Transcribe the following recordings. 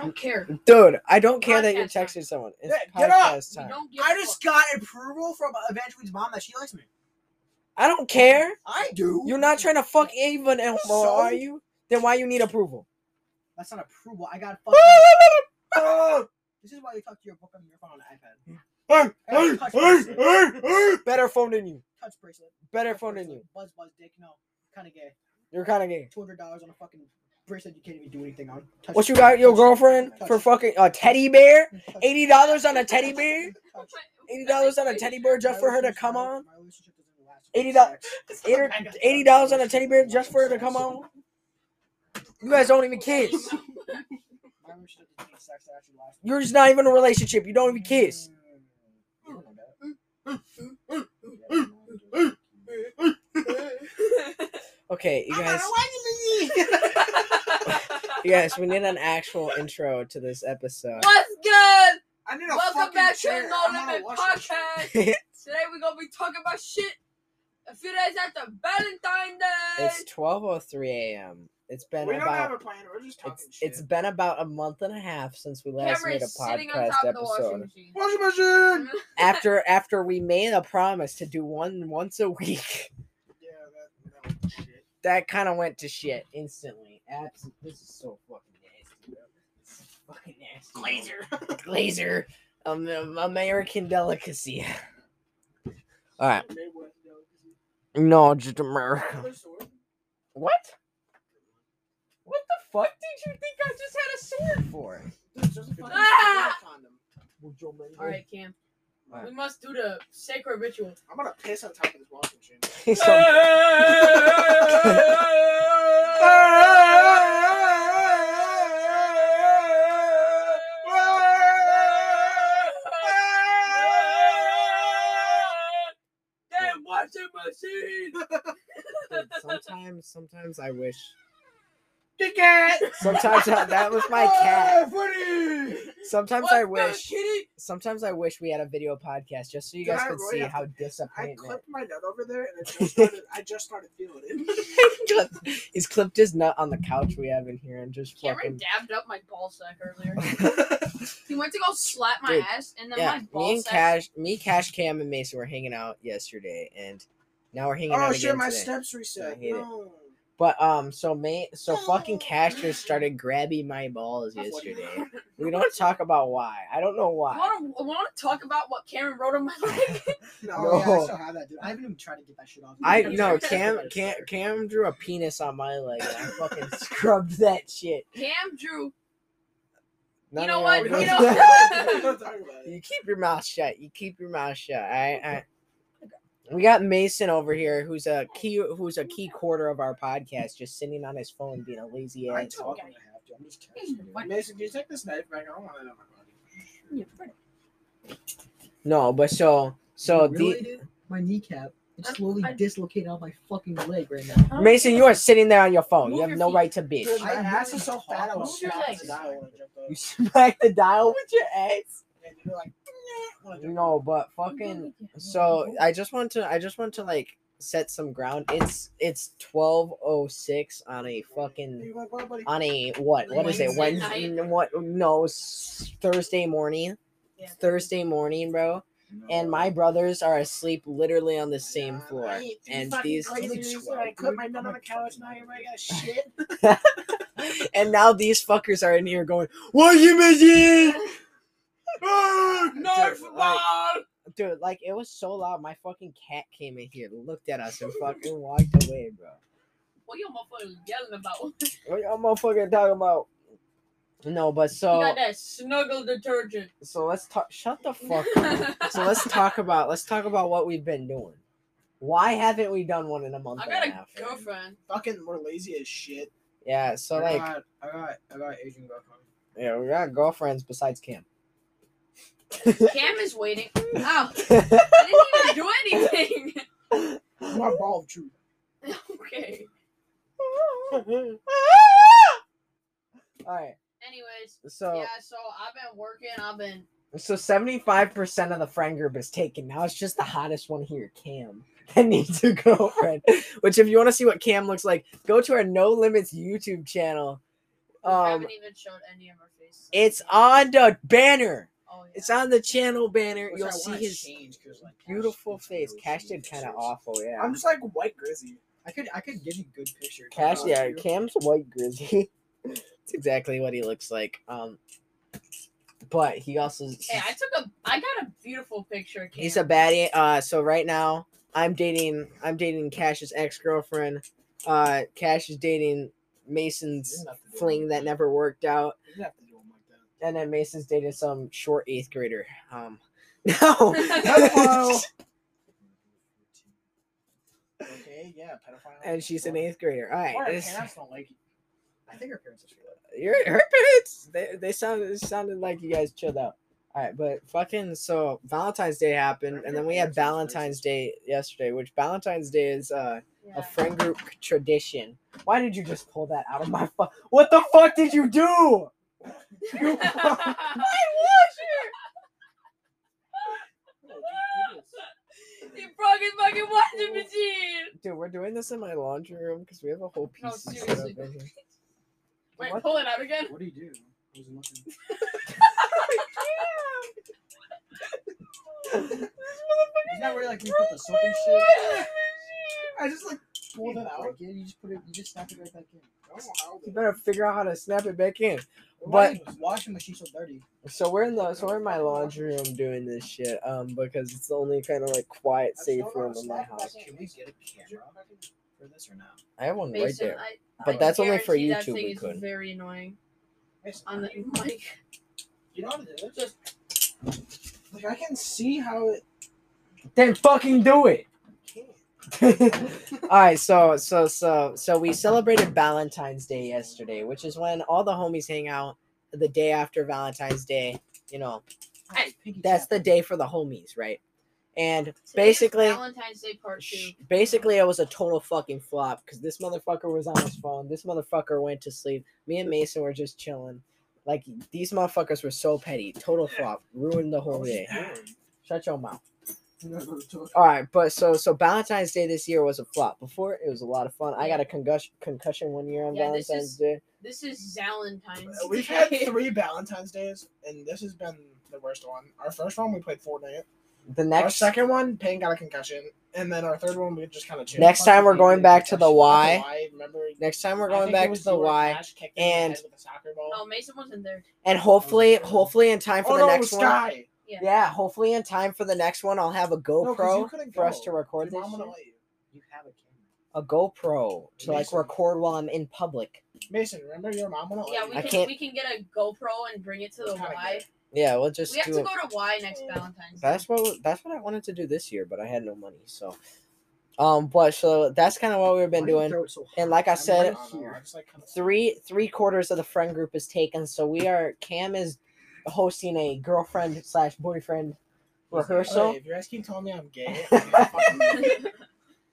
don't care. Dude, I don't care that you're Podcast time. texting someone. It's Yeah, get up. podcast We time. don't give I a just fuck. got approval from Evangeline's mom that she likes me. I don't care. I do. You're not trying to fuck Ava anymore, So? are you? Then why you need approval? That's not approval. I got fucking. Better this is why you talk to your book on your phone on the iPad. Hmm. Better phone than you. Touch bracelet. Better Touch phone than bracelet. you. Buzz buzz dick. No, kind of gay. You're kind of gay. Two hundred dollars on a fucking bracelet you can't even do anything on. Touch What you got your girlfriend Touch for fucking a teddy bear? Eighty dollars on a teddy bear? Eighty dollars on a teddy bear just for her to come on? my relationship doesn't last Eighty with dollars. Eighty dollars on a teddy bear just for her to come on? You guys don't even kiss. My doesn't need sex to actually last. You're just not even in a relationship. You don't even kiss. Mm, you don't know that. Okay, you I'm guys. we need an actual intro to this episode. What's good? I need a Welcome fucking back to the No I'm on a Limit. Podcast. Today we're gonna be talking about shit. A few days after Valentine's Day. It's twelve oh three a.m. It's been We don't have about a plan. We're just talking it's, shit. it's been about a month and a half since we last Cameron made a is sitting on podcast top of the washing episode. machine. washing machine. After after we made a promise to do one once a week, Yeah, that, that was shit. That kind of went to shit instantly. Abs- this is so fucking nasty, bro. This is fucking nasty. Glazer. Glazer, um, American delicacy. All right, no, just America. What? What the fuck did you think I just had a sword for? Ah! condom. All right, Cam. Alright. We must do the sacred ritual. I'm gonna piss on top of this washing machine. He's so- Damn washing machine. Sometimes, sometimes I wish. The cat. Sometimes I, that was my oh, cat. Oh, funny. Sometimes What's I good, wish. kitty? Sometimes I wish we had a video podcast just so you Did guys I could really see have how I disappointed. clipped my nut over there, and it just started, I just started feeling it. He's clipped his nut on the couch we have in here and just Cameron fucking. dabbed up my ball sack earlier. He went to go slap my Dude, ass, and then yeah, my ball me and sack. Cash, me, Cash, Cam, and Mason were hanging out yesterday, and now we're hanging oh, out oh shit, my today. steps reset. I hate it. No. But um, so May, so fucking Cash just started grabbing my balls That's yesterday. We don't talk about why. I don't know why. Want to want to talk about what Cameron wrote on my leg? No, yeah, I No. still have that, dude. I haven't even tried to get that shit off. I I'm no. Cam Cam Cam drew a penis on my leg and I fucking scrubbed that shit. Cam drew. None know of what? y'all You know- know- We don't talk about it. you keep your mouth shut. You keep your mouth shut. Alright, alright. We got Mason over here, who's a key, who's a key quarter of our podcast, just sitting on his phone being a lazy I ass. talk when I have to. I'm just texting. Mason, can you take this knife back? I don't want it on my body. No, but so so Really, the dude? my kneecap is I'm- slowly I- dislocated on my fucking leg right now. Mason, you are sitting there on your phone. Move You have no feet. right to bitch. Dude, my I ass is so fat, I was Move your smacking legs. the dial when I jumped up. You smack the dial with your ass. And you're like, when I jumped No, but fucking so I just want to I just want to like set some ground. It's it's twelve oh six on a fucking You what, on a what what is it Wednesday night. what no Thursday morning Yeah. Thursday morning bro and my brothers are asleep literally on the same floor I ain't- you and these crazy, It's dude. I clipped my 12, nut on the couch. Now everybody got shit. and now these fuckers are in here going washing machine Nerf Dude, like- dude like it was so loud my fucking cat came in here looked at us and fucking walked away bro What you motherfuckers yelling about? what y'all motherfucking talking about no but You so got that snuggle detergent. so let's talk shut the fuck up so let's talk about let's talk about what we've been doing why haven't we done one in a month I got a a half girlfriend. Fucking, we're lazy as shit. yeah so I like got, I got, I got Asian girlfriend. yeah we got girlfriends besides cam Cam is waiting. Oh, I didn't even do anything. My ball truth. okay. all right Anyways, so yeah. So I've been working. I've been. So seventy-five percent of the friend group is taken. Now it's just the hottest one here, Cam, that needs a girlfriend. Which, if you want to see what Cam looks like, go to our No Limits YouTube channel. Um, haven't even showed any of our faces. it's on the banner. Oh, yeah. It's on the channel banner. Which You'll I see his change 'cause, like, beautiful looks face. gross Cash did kind of awful. Yeah. I'm just like white grizzly. I could I could give you good picture. Cash, Uh, yeah, you- Cam's white grizzly. It's exactly what he looks like. Um, but he also Hey, I took a. I got a beautiful picture. Of he's a baddie. Uh, so right now I'm dating I'm dating Cash's ex girlfriend. Uh, Cash is dating Mason's You don't have to do fling that never worked out, and then Mason's dating some short eighth grader. Um, no. Okay, yeah, pedophile. and she's an eighth grader. All right, Or her parents don't like you. I think her parents are straight your her parents they they sounded it sounded like you guys chilled out. All right, but fucking so Valentine's Day happened, and then we had Valentine's Day yesterday, which Valentine's Day is uh, Yeah. a friend group tradition. Why did you just pull that out of my phone? What the fuck did you do? You oh, he broke his fucking washing oh. machine. Dude, we're doing this in my laundry room because we have a whole piece No, of stuff in here. Wait, What? pull it out again. What do you do? I wasn't looking. Isn't that where like you put the soap and shit? I just like pulled it out. Break you just put it. You just snap it right back in. I don't know how. You better figure out how to snap it back in. But- washing machine so dirty. So we're in the so we're in my laundry room doing this shit um because it's the only kind of like quiet safe room in my house. Can we get a camera for this or not? I have one right Mason, there. I, But I that's only for guarantee that YouTube thing we is could. very annoying Mason, on the mic. You know how to do it? Just Like I can see how it Then fucking do it. Can. all right, so so so so we celebrated Valentine's Day yesterday, which is when all the homies hang out the day after Valentine's Day. You know, that's the day for the homies, right? And today basically, Valentine's Day part two. basically, it was a total fucking flop because this motherfucker was on his phone. This motherfucker went to sleep. Me and Mason were just chilling. Like these motherfuckers were so petty. Total flop. Ruined the whole day. Shut your mouth. All right, but so so Valentine's Day this year was a flop. Before it was a lot of fun. I got a concussion concussion one year on Yeah, this Valentine's is- Day. This is Valentine's. Uh, Day. We've Day. had three Valentine's days, and this has been the worst one. Our first one, we played Fortnite. The next, Our second one, Payne got a concussion, and then our third one, we just kind of chilled. Next time we're going back to the Y. Remember? next time we're going back to the you Y, Cash kicked him in the and- head with a soccer ball. No, Mason wasn't there. and hopefully oh, hopefully in time for oh the no, next one. Sky. Yeah, hopefully in time for the next one, I'll have a No, 'cause you GoPro couldn't for us go. to record Your this. mom wouldn't shit. let you. You have a camera. A GoPro to like record while I'm in public. Mason, remember your mom wouldn't Yeah, let we you. I can can't- we can get a GoPro and bring it to the Y. good. Yeah, we'll just We have to it. go to Y next Valentine's. Day. That's what that's what I wanted to do this year, but I had no money. So, um, but so that's kind of what we've been Why doing. so And like I I'm said- right I here. I just, like, kinda- Three three quarters of the friend group is taken, so we are. Cam is hosting a girlfriend slash boyfriend rehearsal. Hey, if you're asking, telling me I'm gay. I'm not fucking-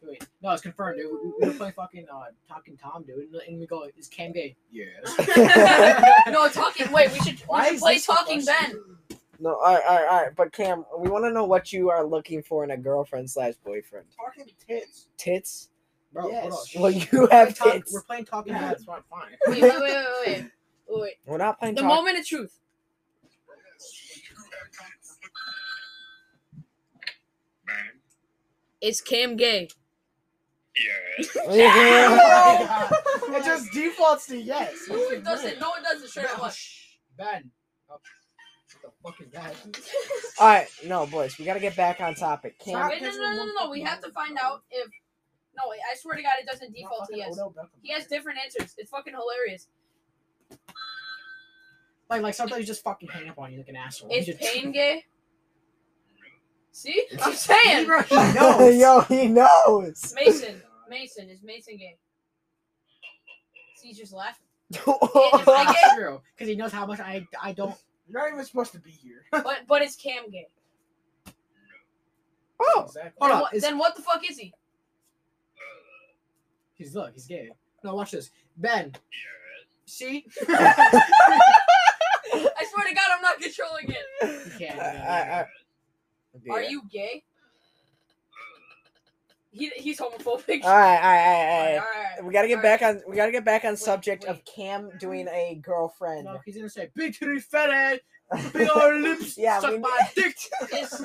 Wait, no, it's confirmed, dude. We, we were playing fucking uh, talking Tom, dude, and, and we go, "Is Cam gay?" Yes. no, talking. Wait, we should, we should play Talking question? Ben. No, all right, all right, all right. But Cam, we want to know what you are looking for in a girlfriend slash boyfriend. Fucking tits. Tits? Bro, Yes. Well, you We're have talk- tits. We're playing talking Yeah, Ben. that's fine. fine. Wait, wait, wait, wait, wait, wait. wait. We're not playing The talk- moment of truth. Is Cam gay? Yes. Oh my oh God. it just defaults to yes. No, it doesn't. No, it doesn't. Straight up. Ben, Ben. Oh, what the fuck is that? All right, no, boys, we got to get back on topic. Cam, Wait, no, no, no, no, no. We have to find out if. No, I swear to God, it doesn't default to yes. He has different answers. It's fucking hilarious. Like, like sometimes you just fucking hang up on you like an asshole. Is You just- Payne gay? See, I'm saying. Bro, he knows. Yo, he knows. Mason, Mason is Mason gay? See, he's just laughing. That's true, because he knows how much I I don't. You're not even supposed to be here. But but is Cam gay? oh, exactly. Hold then, on, what, is- then what the fuck is he? He's look, he's gay. No, watch this, Ben. See? I swear to God, I'm not controlling it. You can't. I- I- I- Are you gay? He, he's homophobic. All right, all right, all right, all right. All right We gotta get All back on. We gotta get back on Wait, subject of. Cam doing a girlfriend. No, he's gonna say big titty fat ass, big old lips, Yeah, suck we- my dick. Is,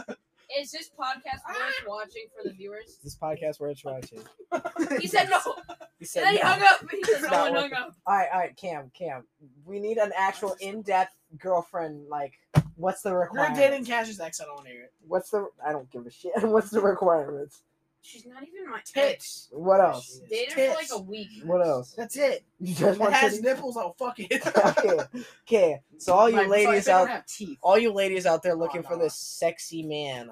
is this podcast worth watching for the viewers? This podcast worth watching. He said no. He And said then he no. hung up. He said no not and hung working. up. All right, all right, Cam, Cam. We need an actual in-depth girlfriend. Like, what's the You're requirement? dating Cash's ex. I don't want to hear it. What's the? I don't give a shit. What's the requirements? She's not even my ex. Tits. What else? Dated her for like Tits. a week. What else? That's it. You If just it want has to? nipples. I'll fuck it. okay, okay. So all you Like, sorry, ladies they don't out, have teeth. all you ladies out there Oh, looking for no. this sexy man.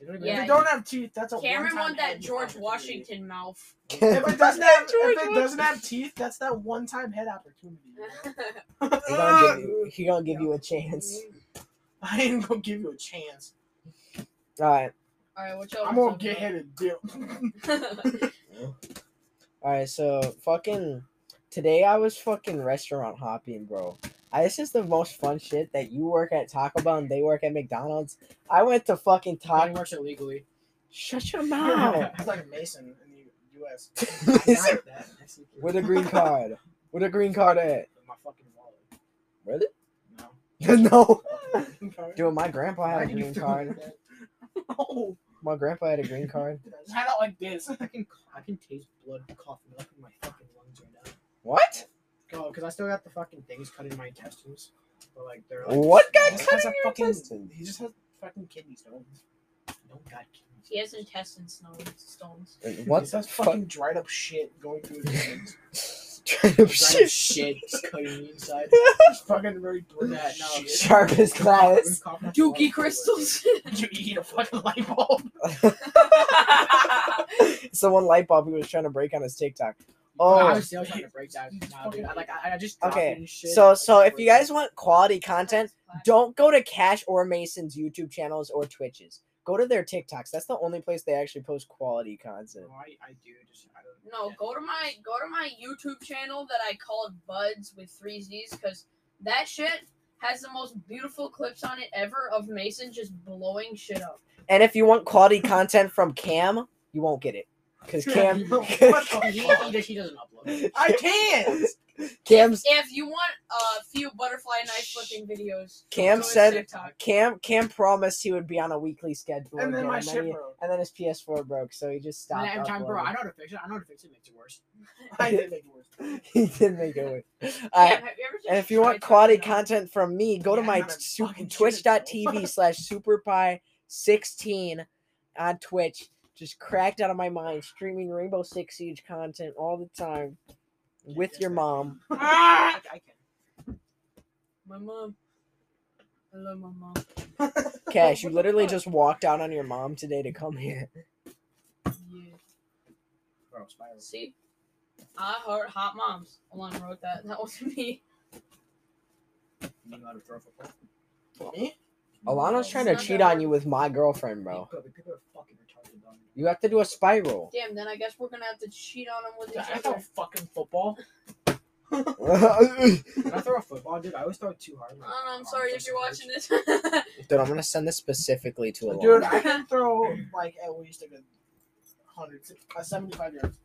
They don't Yeah, if have it don't have teeth, that's a Cameron one-time want that head George. Washington mouth. If it doesn't have, George if it doesn't have teeth, that's that one-time head opportunity. He gonna give you. He gonna give you a chance. I ain't gonna give you a chance. All right, Alright, what y'all I'm want gonna get hit a dip. all right. So fucking today I was fucking restaurant hopping, bro. I, this is the most fun shit that you work at Taco Bell and they work at McDonald's. I went to fucking He Taco. works illegally. Shut your mouth. It's like a Mason in the U.S. With a green card. With a green card at. My fucking wallet. Really? No. no. Dude, my grandpa had a Why do you green card. Oh, My grandpa had a green card. just had it like this. I can I can taste blood coughing up in my fucking lungs right now. What? Go, because I still got the fucking things cut in my intestines. But like they're like What got He just cut has in your fucking. intestines? He just has fucking kidney stones. don't got kidneys. he has intestine stones. stones. What He the has fuck? fucking dried up shit going through his veins. Straight up Right shit. shit just cutting me inside. He's fucking very bloody Yeah, no, shit. Sharp as glass. Dookie crystals. You eat a fucking light bulb. Someone light bulb he was trying to break on his TikTok. Oh, Oh. I was still trying to break that. Nah, dude. I, like I, I just Okay, shit. So so if you guys want quality content, don't go to Cash or Mason's YouTube channels or Twitches. Go to their TikToks. That's the only place they actually post quality content. No, I, I do just I don't. No, go to my go to my YouTube channel that I called Buds with three Z's because that shit has the most beautiful clips on it ever of Mason just blowing shit up. And if you want quality content from Cam, you won't get it. Because Cam What the He, fuck? he, just, he doesn't upload. I can't. Cam's If you want a few butterfly knife flipping videos, Cam go said- TikTok. Cam Cam promised he would be on a weekly schedule. And then again, my and, then shit he- broke. and then his PS4 broke, so he just And stopped. every time, bro, I know how to fix it. I know how to fix it. Makes it worse. I did make it worse. he did make it worse. Cam, Alright, have you ever just And if you want quality something else? content from me, go to my not fucking twitch.tv slash superpie16 on Twitch. Just cracked out of my mind, streaming Rainbow Six Siege content all the time with your mom. Ah! I, I can. my mom. I love my mom. Cash, you literally just walked out on your mom today to come here. Yeah. Bro. See, I heard hot moms. Alon wrote that. That wasn't me. You know how to throw a football? Me? Alana's trying to cheat on you with my girlfriend, bro. People, people are fucking retarded, dog. You have to do a spiral. Damn. Then I guess we're gonna have to cheat on him with each I throw other. fucking football. When I throw a football, dude, I always throw it too hard. I don't know. I'm sorry if you're watching this. Dude, I'm gonna send this specifically to Alana. Dude, I can throw like at least a good 100, uh, 75 yards.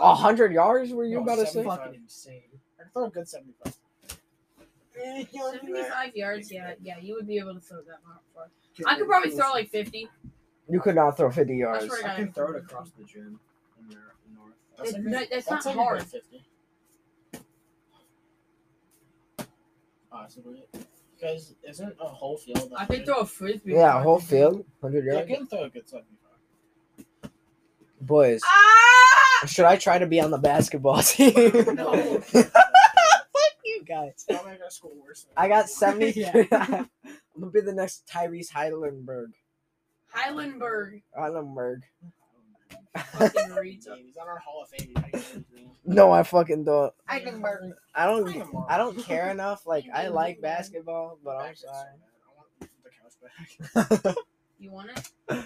A hundred yards? Were you No, about to say? seventy. fucking insane. I can throw a good 75. Yards. Yeah, yeah. You would be able to throw that far. I could probably throw like fifty. You could not throw 50 yards. swear to I can throw it across the gym in the north. That's It- like a- no, it's that's not hard. 50. Possibly. Because isn't a whole field. I could throw a frisbee. Yeah, a whole field, 100 Yeah, I can throw a good 75. Boys, Ah! should I try to be on the basketball team? No. Fuck you guys. That'll make worse. I got 70. I'm gonna be the next Tyrese Heidelberg. Heilenberg. Heidelberg. Fucking reads up. He's on our Hall of Fame. He's not No, I fucking don't. Heidelberg. I don't. Heidelberg. I don't care enough. Like I like basketball, but I'm Back is so sorry. I want the couch back. You want it?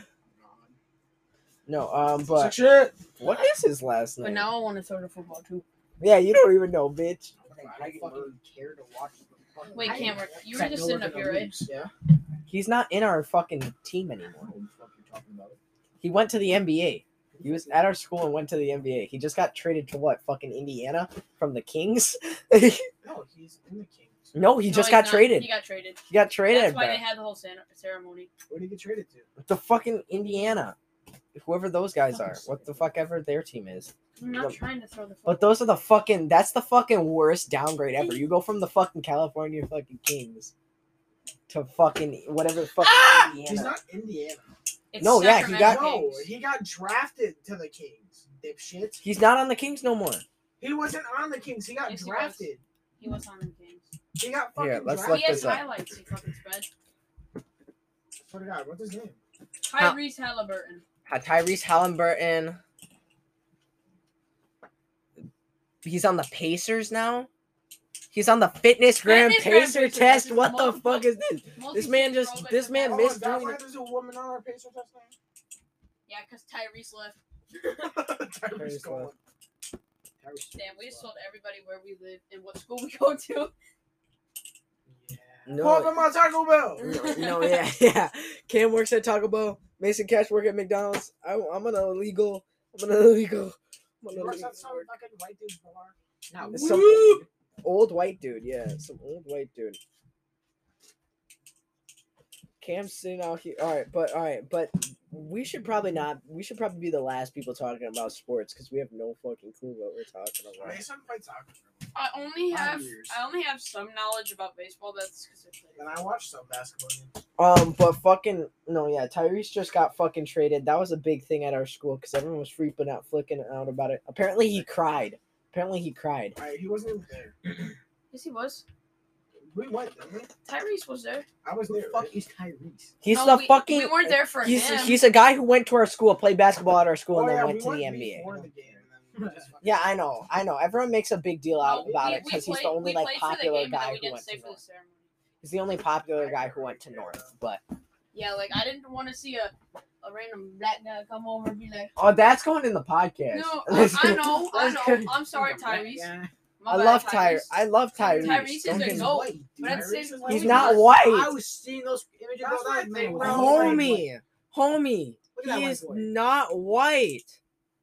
no, um, Sick but shit. what is his last name? But now I want to throw the football too. Yeah, you don't even know, bitch. I don't fucking care to watch. the fucking- Wait, I- Cameron, you were just sitting up here, right? Yeah. He's not in our fucking team anymore. don't know what the fuck you're talking about. He went to the NBA. He was at our school and went to the NBA. He just got traded to what? Fucking Indiana from the Kings. No, he's in the Kings. no, he No, just got not. traded. He got traded. He got traded. That's why bro. they had the whole cere- ceremony. Where did he get traded to? the fucking Indiana. Whoever those guys Fucking are. What the fuck ever their team is. I'm not But- trying to throw the. But those are the fucking that's the fucking worst downgrade ever. You go from the fucking California fucking Kings to fucking whatever the fuck Ah! Indiana. He's not Indiana. It's No, yeah, he got- No, he got drafted to the Kings. Dipshit. He's not on the Kings no more. He wasn't on the Kings. He got Yes, he was. drafted. He was on the Kings. He got fucking Here, let's drafted. look He has this up. highlights. He fucking spread. Swear to God, what's his name? How- Tyrese Halliburton. Tyrese Halliburton. He's on the Pacers now. He's on the fitness gram Fitness pacer pacer test. test. What the Multiple- fuck is this? This man just this man to- Oh, missed doing it. there's a woman on our Pacer test now? Yeah, because Tyrese left. Tyrese Tyrese left. Damn, we just told everybody where we live and what school we go to. Yeah. No. Pull up in my Taco Bell. No, no, yeah, yeah. Cam works at Taco Bell. Mason Cash work at McDonald's. I, I'm an illegal. I'm an illegal. I'm an works illegal at some fucking white dude's bar. No, some woo! old white dude. Yeah, some old white dude. Cam's sitting out here. All right, but all right, but we should probably not. We should probably be the last people talking about sports because we have no fucking clue what we're talking about. Mason played soccer. I only Five have years. I only have some knowledge about baseball. That's because I played. And I watched some basketball games. Um, but fucking no, yeah. Tyrese just got fucking traded. That was a big thing at our school because everyone was freaking out, flicking out about it. Apparently, he cried. Apparently, he cried. Alright, he wasn't even there. Yes, he was. We went, didn't we? Tyrese was there. I was Who there. fuck right? is Tyrese? He's No, the we, fucking. We weren't there for He's him. he's a guy who went to our school, played basketball at our school, Oh, and then yeah, went we to the went NBA. Before the game, and then we just fucking- Yeah, I know, I know. Everyone makes a big deal out No, about we- it because he's the only like played for the popular game, but then guy who went to for the North. He's the only popular guy who went to North. But Yeah, like I didn't want to see a, a random black guy come over and be like, oh, that's going in the podcast. "No, I, I know, I know. I'm sorry, Tyrese. My I love Ty. Tyrese." I love Tyrese. Tyrese is Don't a goat. White, But at the same- is He's not white. I was seeing those images. That's of that what I man think, was bro. white. homie, homie. Look He is boy. not white.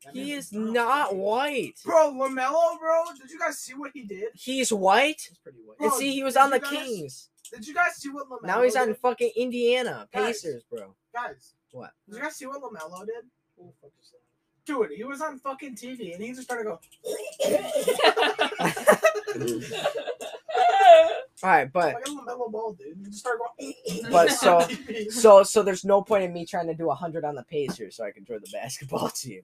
That He is not white. Bro, LaMelo, bro. Did you guys see what he did? He's white. He's pretty white. And see, he was on the guys- Kings. Did you guys see what LaMelo? Now he's on did? fucking Indiana Guys. Pacers, bro. Guys, What? did you guys see what LaMelo did? Who the fuck is that? Dude, he was on fucking TV and he just started going. All right, but like LaMelo Ball, dude. He just started going. But so- so so there's no point in me trying to do hundred on the Pacers so I can join the basketball team.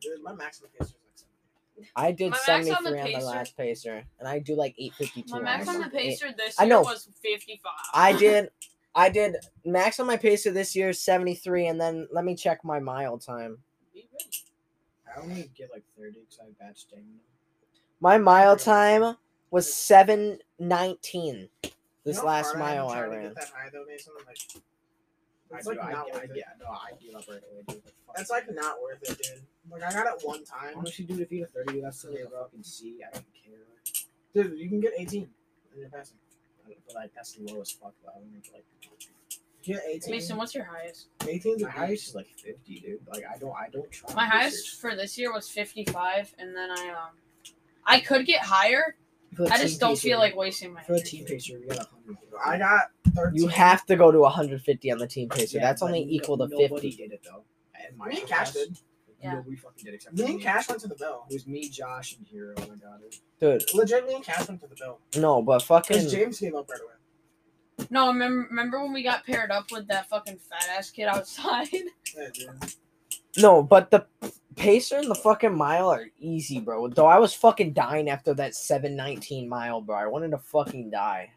Dude, my maximum pace was like seven. I did My max on the three on the Pacer- last Pacer, and I do like eight fifty two. My max on the Pacer this I year know. was 55. I did. I did max on my Pacer this year seventy three, and then let me check my mile time. I only get like 30 because I batch stamina. My mile time was seven nineteen. This You know how last hard am mile I trying to ran. get that high, though, Mason? Like, I it's do, like I, not I, worth it. yeah, no, I give up right away, dude. That's like not worth it, dude. Like I got it one time, Honestly, dude, if you get 30, that's still a fucking I don't care. dude. You can get 18 in your passing. I don't like that's the lowest fuck. But I don't think like. You get 18. Mason, what's your highest? 18 's My highest is like 50, dude. Like I don't, I don't try. My highest shit. for this year was 55, and then I um, I could get higher. For the I just don't feel like wasting my. Time. For a team pacer, we got 100. I got 13. You have to go to 150 on the team pacer. Yeah, That's only equal to nobody 50. did it though. And my Me and class- Cash did. Yeah. No, we fucking did except Me and Cash went to the Bill. It was me, Josh, and Hero. I got it. Dude, Legit, me and Cash went to the Bill. no, but fucking Because James gave up right away. No, remember, remember when we got paired up with that fucking fat ass kid outside? Yeah, dude. no, but the pacer and the fucking mile are easy, bro. Though I was fucking dying after that 719 mile, bro. I wanted to fucking die.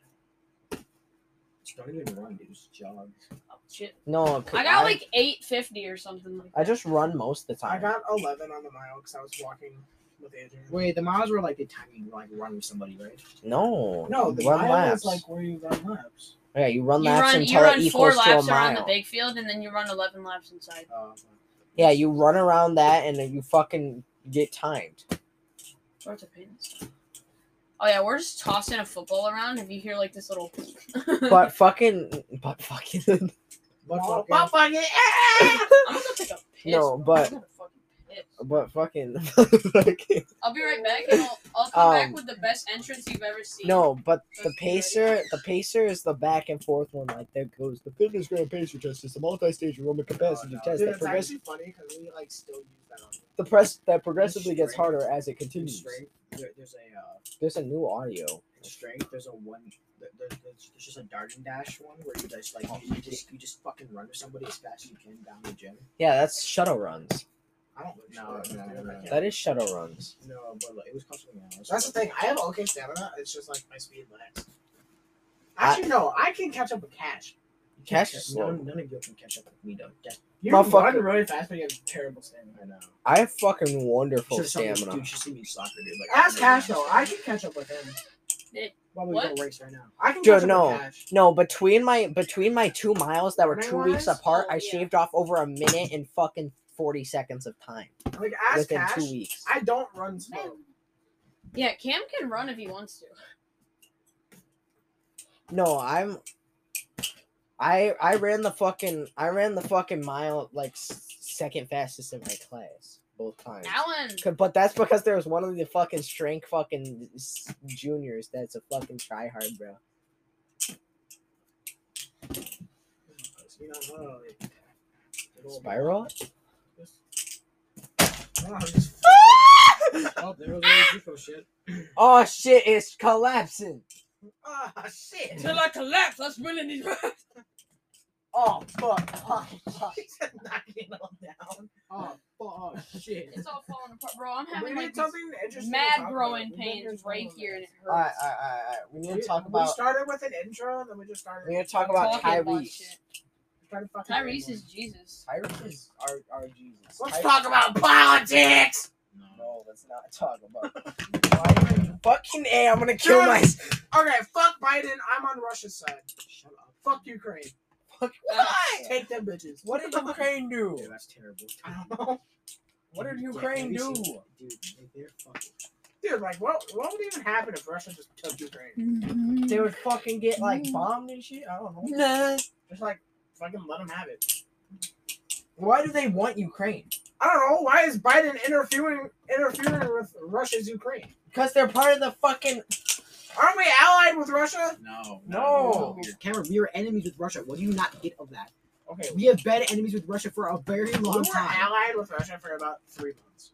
Just don't even run, dude. Just jog. oh, shit. No, 'cause I got like 850 or something like that. I just run most of the time. I got 11 on the mile because I was walking with Adrian. Wait, the miles were like the time you like run with somebody, right? no, No, the run mile laps. is like where you run laps. yeah, you run you laps run, you run it four equals to a laps around the big field, and then you run 11 laps inside. Uh, Yeah, you run around that and then you fucking get timed. Where's the pins? Oh yeah, we're just tossing a football around. If you hear like this little, But fucking, but fucking, But Oh, fucking, but fucking. I'm gonna take a piss. No, but- I'm gonna fucking piss. But fucking, fucking I'll be right back, and I'll, I'll come Um, back with the best entrance you've ever seen. no, but the Let's get pacer, the pacer is the back and forth one. Like there goes the fitness gram pacer test. It's a multi-stage aerobic capacity test Dude, that it's progress actually funny because we like still use that on the press that progressively gets harder as it continues. strength, there, there's a uh, There's a new audio. strength. There's a one. There, there- there's, there's just a darting dash one where you just like you, you just you just fucking run to somebody as fast as you can down the gym. Yeah, that's shuttle runs. I don't know. No, no, no, no. That is shuttle runs. No, but like, it was called something else. That's the thing. I have okay stamina. It's just like my speed lags. Actually, no. I can catch up with Cash. Cash catch- is slow. None, none of you can catch up with me though. Yeah, You Motherfucker. run really fast, but you have terrible stamina. I know. I have fucking wonderful Should've saw me- stamina. Dude, you should see me soccer, dude. Like, Ask Cash though. I can catch up with him. Why would we What? go race right now? I can Dude, catch up no. with Cash. No, between my between my two miles that were two Running weeks wise? apart, Oh, I yeah. shaved off over a minute and fucking forty seconds of time Like ask within Cash. two weeks. I don't run slow. Yeah, Cam can run if he wants to. No, I'm. I I ran the fucking I ran the fucking mile like second fastest in my class both times. Alan, But that's because there was one of the fucking strength fucking juniors that's a fucking tryhard, bro. You know, like, little- Spiral? Oh, just Oh, there was a shit. Oh shit! It's collapsing. Oh shit. till I collapse, let's win in these rounds. Oh fuck! Oh, fuck. He said knocking them down. Oh, oh shit. It's all falling apart, bro. I'm having like something interesting. mad growing about. We've been here pains right here, and it hurts. all right, all right, all right. We need We, to talk about. we started with an intro, and then we just started. We need to talk about Talking about Tyrese. Shit. started fucking Tyrese rambling. is Jesus. Tyrese is our, our Jesus. Let's Tyrese- talk about politics. No, let's not talk about. Why even fucking a? I'm gonna kill Dude. my. Okay, fuck Biden. I'm on Russia's side. Shut up. Fuck Ukraine. Fuck. Why? Take them bitches. What did Ukraine do? Dude, that's terrible. I don't know. What did Ukraine have do? seen- Dude, they- they're fucking. Dude, like, what, what would even happen if Russia just took Ukraine? They would fucking get like bombed and shit. I don't know. Just like, fucking let them have it. Why do they want Ukraine? I don't know. Why is Biden interfering interfering with Russia's Ukraine? Because they're part of the fucking. Aren't we allied with Russia? No. No. Weird. Cameron, we are enemies with Russia. What do you not get of that? Okay, We have been enemies with Russia for a very long we long were time. allied with Russia for about three months.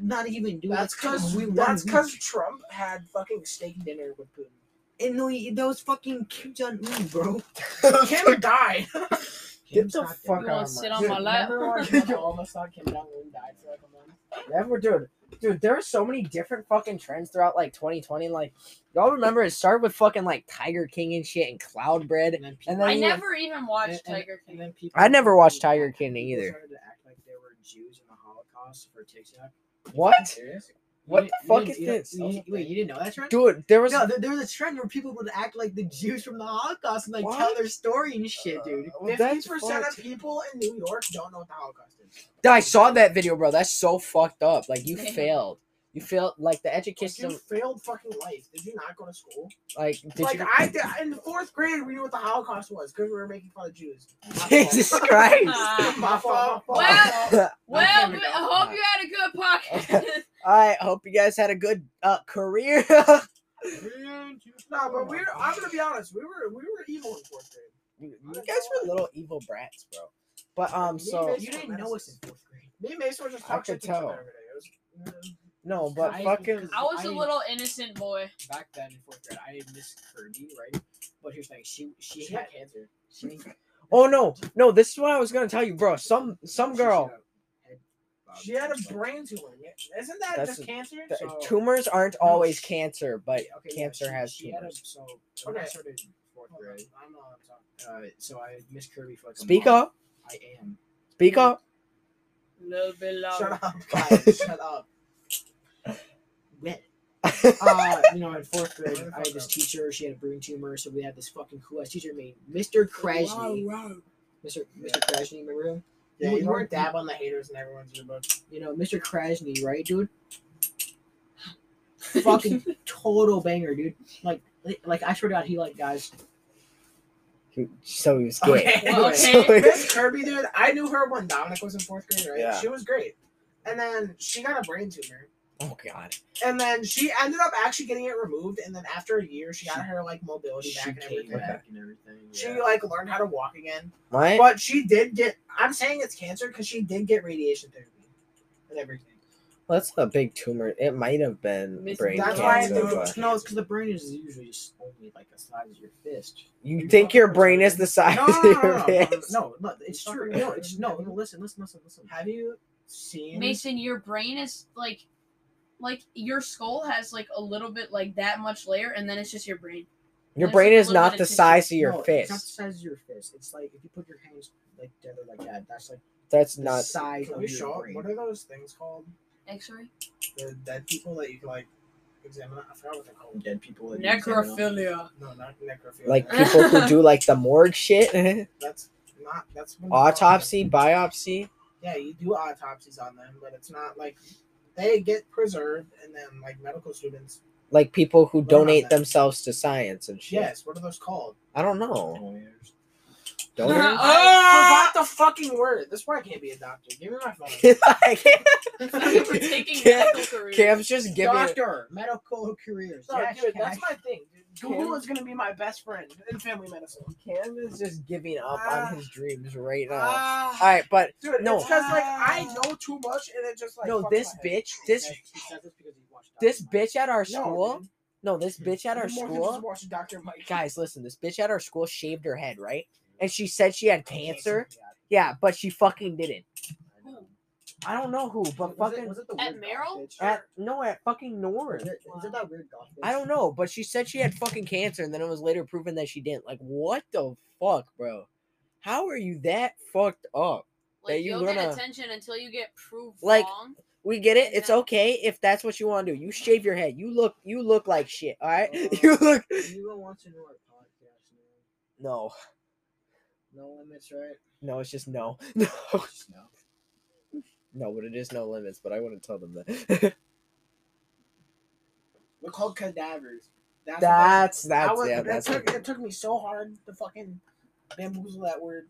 Not even, dude. That's because we that's because. Trump had fucking steak dinner with Putin. And no, he- that was fucking Kim Jong Un, bro. Kim died. Get Kim's the not fuck You dead. wanna out sit of on my. my lap? Remember when when almost thought Kim Jong Un died for like a month? Never, dude. Dude, there are so many different fucking trends throughout like 2020. Like, y'all remember it started with fucking like Tiger King and shit and Cloud Bread. And then people, And then I you- never even watched and- and- Tiger and King. then people I never watched Tiger King either. started to act like there were Jews in the Holocaust for TikTok. What? What You the fuck is this? you- you- wait, you didn't know that trend? Dude, there was. No, there, there was a trend where people would act like the Jews from the Holocaust and like tell their story and shit, uh, dude. Well, Fifty that's percent of people in New York don't know what the Holocaust is. I saw that video, bro. That's so fucked up. Like, you failed. You failed. Like, the Like, education. you failed fucking life. Did you not go to school? Like, did like you. I did, in the fourth grade, we knew what the Holocaust was because we were making fun of Jews. Jesus Christ. My fault. Well- Well, we- I hope you had a good podcast. I hope you guys had a good uh, career. no, but we were. I'm gonna be honest. We were we were evil in fourth grade. you you guys were little evil brats, bro. But um, so You didn't know us in fourth grade. Me and Mason were just I talking could to each other tell. every day. It was, no, but I- fucking. I was a I- little innocent boy. Back then in fourth grade, I had Miss Kirby, right? But here's the thing, she she, she had had cancer. she, Oh no, no! This is what I was gonna tell you, bro. Some some girl. had- had, She had a uh, brain tumor. Isn't that That's just a- cancer? th- So- tumors aren't No, always sh- cancer, but okay, yeah, cancer she- has she had a, tumors. so when I Okay. started fourth grade, I'm not- I'm sorry. uh, so I had Miss Kirby for like a Speak month. up! I am. Speak up! A little bit louder. Shut up, guys. Shut up. Wet. uh, you know, in fourth grade, I had this teacher. She had a brain tumor, so we had this fucking cool ass teacher named Mr. Krasny. Mr. Mr. Krasny, remember him? Yeah, You- you you weren't weren't- dab on the haters in everyone's yearbook. You know, Mr. Krasny, right, dude? Fucking total banger, dude. Like, like I swear to God, he like guys. So he was gay. Okay. Well, okay. Miss Kirby, dude, I knew her when Dominic was in fourth grade, right? Yeah. She was great. And then she got a brain tumor. Oh god. And then she ended up actually getting it removed. And then after a year, she got She- her like mobility back and came everything. back and everything. She yeah. like learned how to walk again. Right? But she did get. I'm saying it's cancer because she did get radiation therapy and everything. That's a big tumor. It might have been Miss- brain That's why I cancer. think but- No, it's because the brain is usually just only like the size of your fist. You You think your brain is the size No, of no, no, your no, no, no, fist? no, no, it's true. No, it's no, no. Listen, listen, listen, listen. Have you seen? Mason, your brain is like, like your skull has like a little bit like that much layer, and then it's just your brain. Your There's brain is not the tissue. size of your no, It's not the size of your fist. It's like if you put your hands like together like that. That's like That's the not. size Can of your show? brain. What are those things called? X-ray. The dead people that you can like examine. I forgot what they're called. dead people. that examine. Necrophilia. No, not necrophilia. Like people who do like the morgue shit. that's not. That's when you call it. Autopsy, biopsy. Yeah, you do autopsies on them, but it's not like they get preserved, and then like medical students. Like people who donate themselves to science and shit. Yes, what are those called? I don't know. Donors. Donors? I forgot the fucking word. This why I can't be a doctor. Give me my phone. We're taking Cam- medical careers. Cam's just giving. Doctor, medical careers. No, Yes, dude, Cash. that's my thing. Dude. Google is gonna be my best friend in family medicine. Cam is just giving up Ah. on his dreams right now. Ah, All right, but dude, no. it's because like I know too much, and it just like no, this my head. bitch, this He says this he watched this Dr. Bitch at our school. dude. No, this bitch at our The more than school. Dr. Mike. Guys, listen. This bitch at our school shaved her head, right? And she said she had cancer. Yeah, but she fucking didn't. I don't know who, but Was it- fucking was it the At weird Merrill? bitch? at no at fucking Was North. it, was it that weird goth bitch? I don't know, but she said she had fucking cancer, and then it was later proven that she didn't. Like, what the fuck, bro? How are you that fucked up? Like that you you'll gonna- attention until you get proved Like- wrong. We get it. It's okay if that's what you want to do. You shave your head. You look. You look like shit. All right. Uh, you look. Anyone wants to know our podcast, man? No. No limits, right? No. It's just no. No. Just no. No. But it is no limits. But I wouldn't tell them that. We're called cadavers. That's what that's I that's was, yeah. that That's took, it took me so hard to fucking bamboozle that word.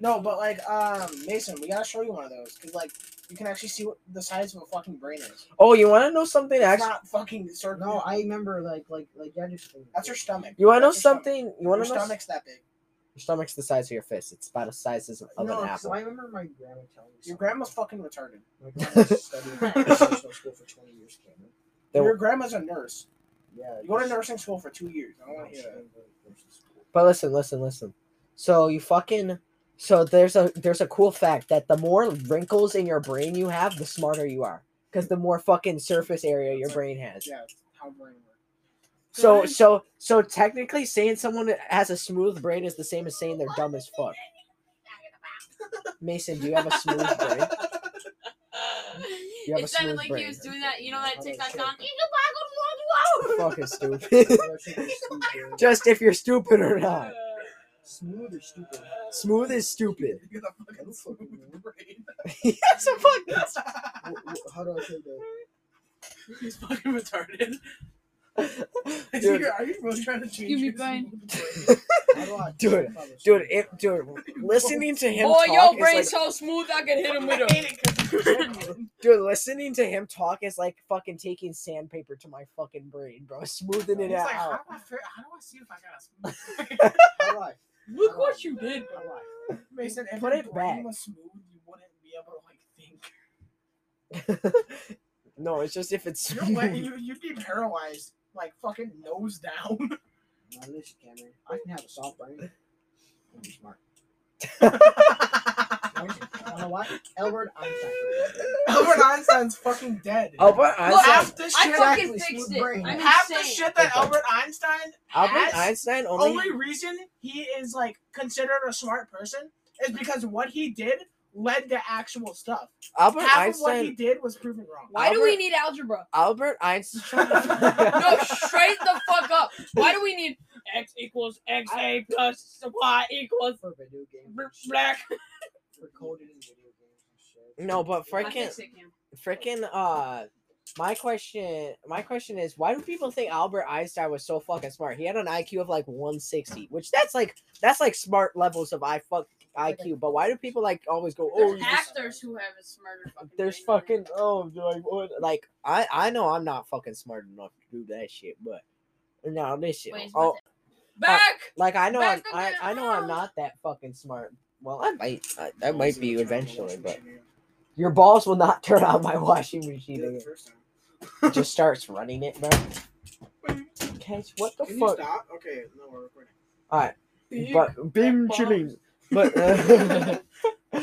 no, but like, um, Mason, we gotta show you one of those because like you can actually see what the size of a fucking brain is. Oh, you want to know something? It's Actually, not fucking circle. No, I remember like like like yeah, just that's your stomach. you want to know That's your stomach. something? You want to know? stomach's that big. Your stomach's the size of your fist. It's about the size of an No, an 'cause apple. I remember my grandma telling me. Your something. grandma's fucking retarded. My grandma studied in international school for twenty years, Cameron. Then- Your grandma's a nurse. Yeah. You go to nursing school for two years. I don't no, want to oh, hear that. go to nursing school. But listen, listen, listen. So you fucking so there's a there's a cool fact that the more wrinkles in your brain you have, the smarter you are. Because the more fucking surface area your brain has. Yeah, it's how brain works. So so so technically saying someone has a smooth brain is the same as saying they're dumb as fuck. Mason, do you have a smooth brain? You have a it sounded like brain. he was doing that. You know that How TikTok about song? Fucking stupid. Yeah, she was stupid. Just if you're stupid or not. Smooth or stupid? Smooth is stupid. You got a fucking smooth brain. Yes, a fuck. Wh- wh- How do I say that? He's fucking retarded. Dude, are you really trying to change Give me your mine. smooth brain? Do I Dude, if I was dude, it, dude, listening to him Oh, talk yo, is brain like, so smooth I can hit him with I a. hate it 'cause it's genuine. dude, listening to him talk is like fucking taking sandpaper to my fucking brain, bro, smoothing it It's like, out. how do I fi- how do I see if I got a smooth brain? How I? Look what you did, bro. Mason, if Put it back. was smooth, you wouldn't be able to like think. no, it's just if it's You're you, you'd be paralyzed, like fucking nose down. No, listen, Cameron. I can have a soft brain. I'm smart. You know what? Albert Einstein. Albert Einstein's fucking dead. Albert Look, Einstein. half the I shit, fucking Exactly, fixed it. brain. I'm half the shit that Okay. Albert Einstein Albert has, Einstein only. only reason he is like considered a smart person is because what he did led to actual stuff. Albert Half of what he did was proven wrong. Why do we need algebra? Albert Einstein. No, straight the fuck up. Why do we need x equals x a plus y equals For video games. b- and shit. black? For coded in video games no, but I freaking, fix it, Cam. freaking, uh, My question, my question is, why do people think Albert Einstein was so fucking smart? He had an IQ of like 160, which that's like that's like smart levels of I fuck IQ. But why do people like always go, oh, There's he's just- actors who have a smarter fucking. there's brain than fucking oh like what like I I know I'm not fucking smart enough to do that shit, but no this shit. Wait, oh, about uh, Back. like I know I'm I. I know I'm not that fucking smart. Well, I might I, I might be eventually, but your balls will not turn on my washing machine again. first time. It just starts running it, bro. Okay, what the Can you fuck? stop? Okay, no, we're recording. Alright, Big but Bim balls. chilling. But uh,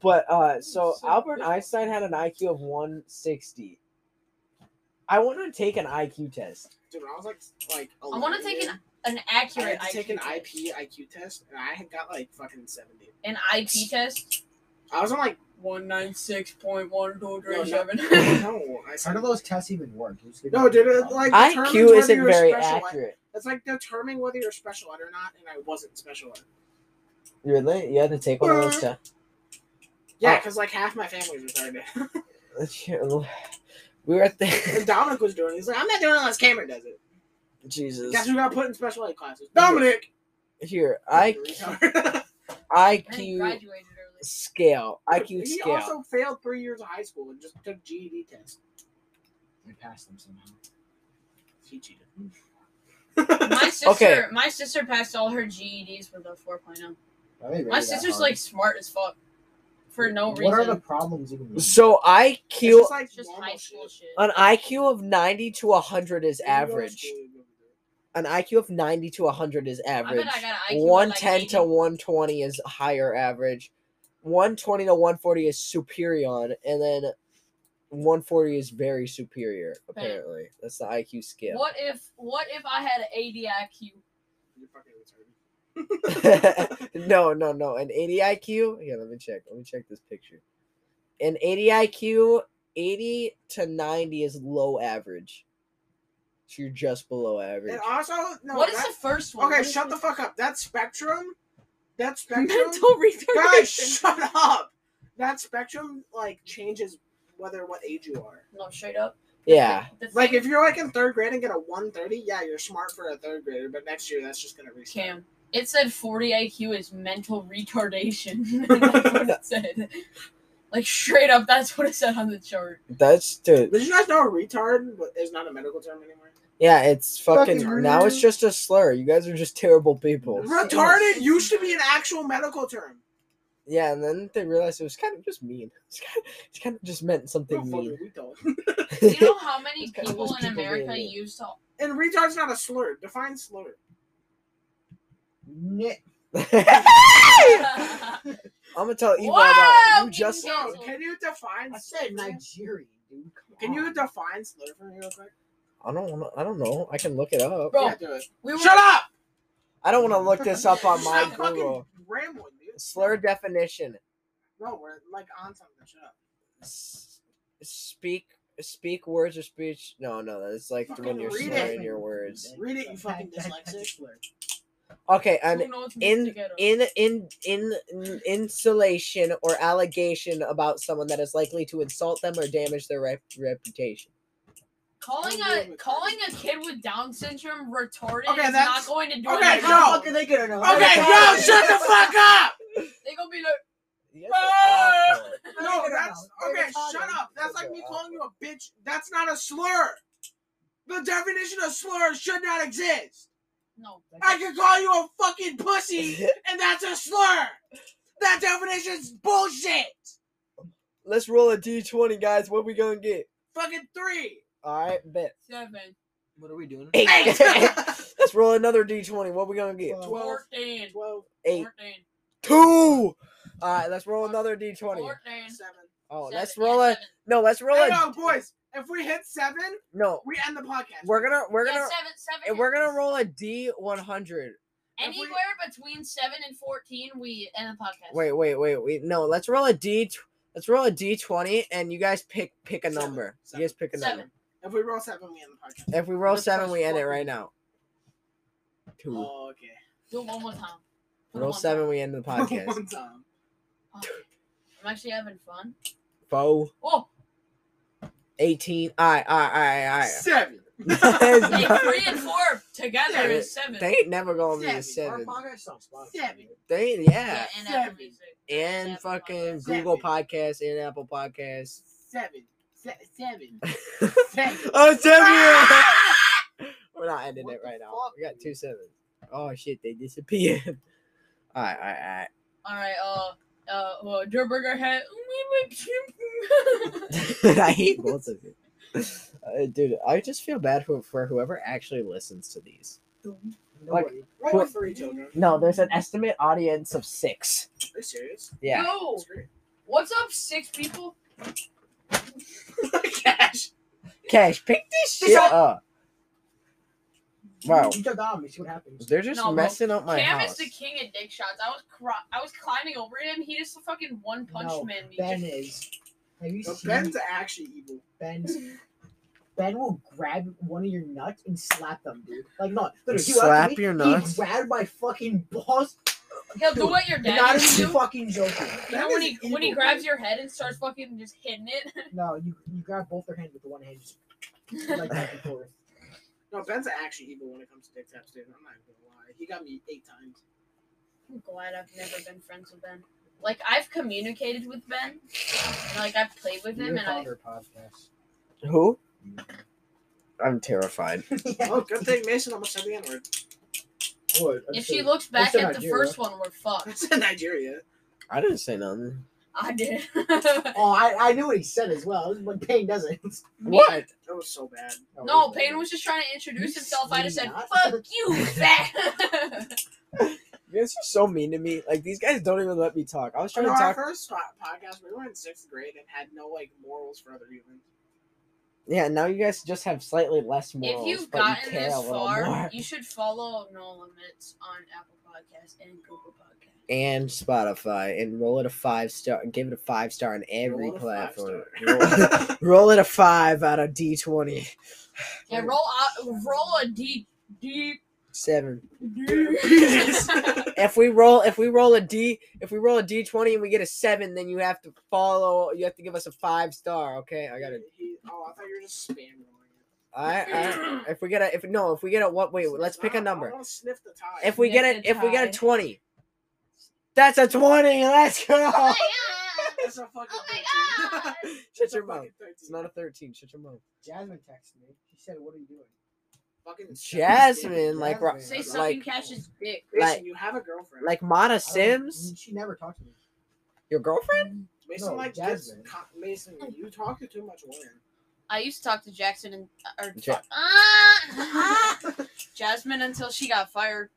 but uh so So Albert difficult. Einstein had an IQ of 160. I want to take an IQ test. Dude, when I was like, like, I want to take an an I accurate had to take IQ an test. IP IQ test, and I had got like fucking seventy. An IP test. I was on like One nine six point one two no, no, no, I How said, do those tests even work? You just give no, dude, it, like IQ isn't very special ed. accurate. It's like determining whether you're special ed or not, and I wasn't special ed. Really? You had to take one of those tests. Yeah, Oh. because like half my family was retarded. We were at the. and the Dominic was doing. it. He's like, I'm not doing it unless Cameron does it. Jesus. Guess who got put in special ed classes? Dominic. Here, IQ Retard. And he IQ scale. IQ he scale. also failed three years of high school and just took GED test. We passed them somehow. He cheated. My sister, Okay. my sister passed all her GEDs with a 4.0. Are they really My sister's hard? like smart as fuck, for no What reason. What are the problems even? So It's IQ just like just high school shit. shit. an IQ of 90 to 100 is When you go to average. school, you go to- An IQ of 90 to 100 is average. bet I got an IQ of, 110 like, to 120 is higher average. 120 to 140 is superior, and then 140 is very superior. Apparently, that's the IQ scale. What if what if I had an 80 IQ? You're fucking retarded. no, no, no. An 80 IQ. Yeah, let me check. Let me check this picture. An 80 IQ, 80 to 90 is low average. So you're just below average. And also, no. what is the first one? Okay, shut the fuck up. That spectrum. That spectrum. mental retardation? Guys, shut up. That spectrum like changes whether what age you are. No, straight up. Yeah. Like if you're like in third grade and get a 130, yeah, you're smart for a third grader, but next year that's just gonna restart. Cam. It said 40 IQ is mental retardation. that's what it said. Like straight up, that's what it said on the chart. That's dude. Did you guys know retard is not a medical term anymore? Yeah, it's fucking. Fucking now it's just a slur. You guys are just terrible people. Retarded used to be an actual medical term. Yeah, and then they realized it was kind of just mean. It's kind of, it's kind of just meant something Real fucking mean. retard. You know how many It's kinda people in America really- use to And retard's not a slur. Define slur. Nit. I'm gonna tell Eva Wow, that you just. can- No, can you define? I said slur? Nigerian, dude. Can you define slur for me real quick? I don't. Wanna, I don't know. I can look it up. Bro, yeah, do it. we were Shut up! I don't want to look this up on my Google. rambling, dude. Slur definition: No, we're like on something. Shut up. S- speak, speak words or speech. No, no, that's like Fucking when you're slurring it. your words. Read it, you fucking That- that- dyslexic. slur. Okay, and Who knows in in in in in insulation or allegation about someone that is likely to insult them or damage their rep- reputation. calling a calling a kid with Down syndrome retarded Okay, is not going to do okay, anything. no. How the fuck are they gonna know? Okay, yo, shut the fuck up! They gonna be like, Yes, Ah! No, that's okay. Shut up. That's like me They're calling you a bitch. That's not a slur. The definition of slur should not exist. No. I can call you a fucking pussy, and that's a slur. That definition's bullshit. Let's roll a d20, guys. What we gonna get? Fucking three. All right, bet. Seven. What are we doing? Eight. Eight. Let's roll another d20. What we gonna get? Twelve. Twelve. Fourteen. Twelve. Eight. Fourteen. Two. All right, let's roll another d20. Fourteen. Seven. Oh, seven, let's yeah, roll a seven. no. Let's roll Hey, a no, boys. If we hit seven, no. we end the podcast. We're gonna we're Yeah, gonna seven, seven and we're gonna roll a d100. anywhere between seven and fourteen. We end the podcast. Wait, wait, wait, wait. No, let's roll a d. Let's roll a d20, and you guys pick pick a Seven. number. Seven. You guys pick a Seven. number. If we roll seven, we end the podcast. If we roll Let's seven, we end it right now. Two. Oh, okay. Do it one more time. Do roll seven, time. we end the podcast. One time. Okay. I'm actually having fun. Four. Oh, 18. All right, all right, all right, all right. Seven. Hey, three and four together is seven. They ain't never gonna be a Seven. seven. Our podcast on Spotify. Seven. They ain't, yeah, yeah. and Seven. Music. And Apple fucking Podcasts. Google Podcasts and Apple Podcasts. Seven. Se- seven. Seven. oh, seven! We're not ending What it right now. fuck, We got two dude? sevens. Oh shit, they disappeared. all right, all right, All right, uh, uh, well, Joe Burger had. I hate both of you. Uh, dude, I just feel bad for, for whoever actually listens to these. Like, Nobody. Right who- with three children. No, there's an estimate audience of six. Are you serious? Yeah. Yo, what's up, six people? Cash. Cash, pick this This shit up. Up. Wow. You jump down, we see what happens. They're just No, bro. messing up my Cam house. is the king of dick shots. I was cr- I was climbing over him. He just fucking one punch No, man me. Ben Just- is. Have you No, seen Ben's actually evil. Ben's? Ben will grab one of your nuts and slap them, dude. Like no, literally, he Slap went up me, your He nuts? grabbed my fucking balls. He'll do what your dad Not used to do. fucking joking. You know That when is he when he grabs dude. your head and starts fucking just hitting it. No, you you grab both their hands with the one hand, just like back and forth. No, Ben's actually evil when it comes to dick taps, dude. I'm not even gonna lie. He got me eight times. I'm glad I've never been friends with Ben. Like I've communicated with Ben, and, like I've played with him, and I podcast. Who? Mm. I'm terrified. Oh, good thing Mason almost said the N word. if she looks back said at the Nigeria. first one, we're I fucked. in Nigeria. I didn't say nothing. I did. Oh, I, I knew what he said as well. When Payne doesn't. What? That was so bad. no, Payne was just trying to introduce You himself. I just said, not. "Fuck you, fat." You guys are so mean to me. Like these guys don't even let me talk. I was trying No, to talk. our first podcast, we were in sixth grade and had no like morals for other humans. Yeah, now you guys just have slightly less morals. if you've but you gotten care this far, more. you should follow No Limits on Apple Podcasts and Google Podcasts. And Spotify and roll it a five star. Give it a five star on every Roll it a five platform. roll, roll it a five out of D twenty. Yeah, roll out, roll a D D Seven. D. If we roll, if we roll a D, if we roll a D twenty and we get a seven, then you have to follow. You have to give us a five star. Okay, I got it. Oh, I thought you were just spam rolling it. I, I if we get a if no if we get a what wait let's pick a number. I sniff the tie. If we get it if we get a twenty, that's a twenty. Let's go. That's a fucking Oh my 13. God. Shut That's a your mouth. 13. It's not a thirteen. Shut your mouth. Jasmine texted me. She said, "What are you doing?" fucking Jasmine, like Ro- Jasmine. Say like sucking Cash's dick. Mason, like- you have a girlfriend. like Mana Sims, She never talked to me. your girlfriend. Mason, no, like gets Jasmine. co- Mason, you talk to too much women. I used to talk to Jackson and or Ja- Ah! Jasmine until she got fired.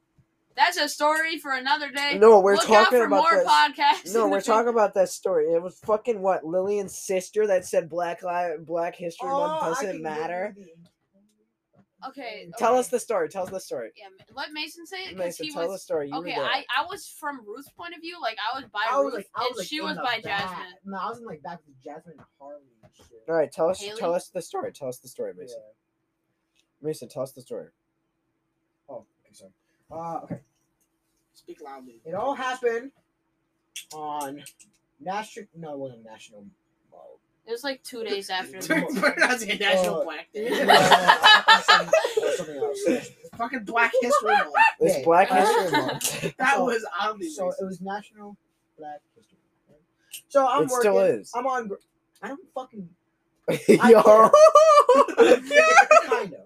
That's a story for another day. No, we're Look out talking for about more this. podcasts. No, we're talking about that story. It was fucking what Lillian's sister that said Black Li- Black History Oh, Month I doesn't matter. you the- Okay, Tell us the story. Tell us the story. Yeah, let Mason say it Mason, he tell the story. You Okay. I, I was from Ruth's point of view. Like I was by I was Ruth, like, I and like she was by back. Jasmine. No, I was in like back with Jasmine and Harley and shit. All right, tell us. Haley? Tell us the story. Tell us the story, Yeah. Mason. Mason, tell us the story. Oh, okay, sorry. Uh, okay. Speak loudly. It all happened on national. No, it wasn't national. Well, It was like two days after. Turn- the- We're National Uh, Black Day. I it was something else. Fucking Black History Month. It's Okay, Black History Month. That So- was obvious. So it was National Black History. Month. So I'm It working. still is. I'm on. I don't fucking Yo. kind of.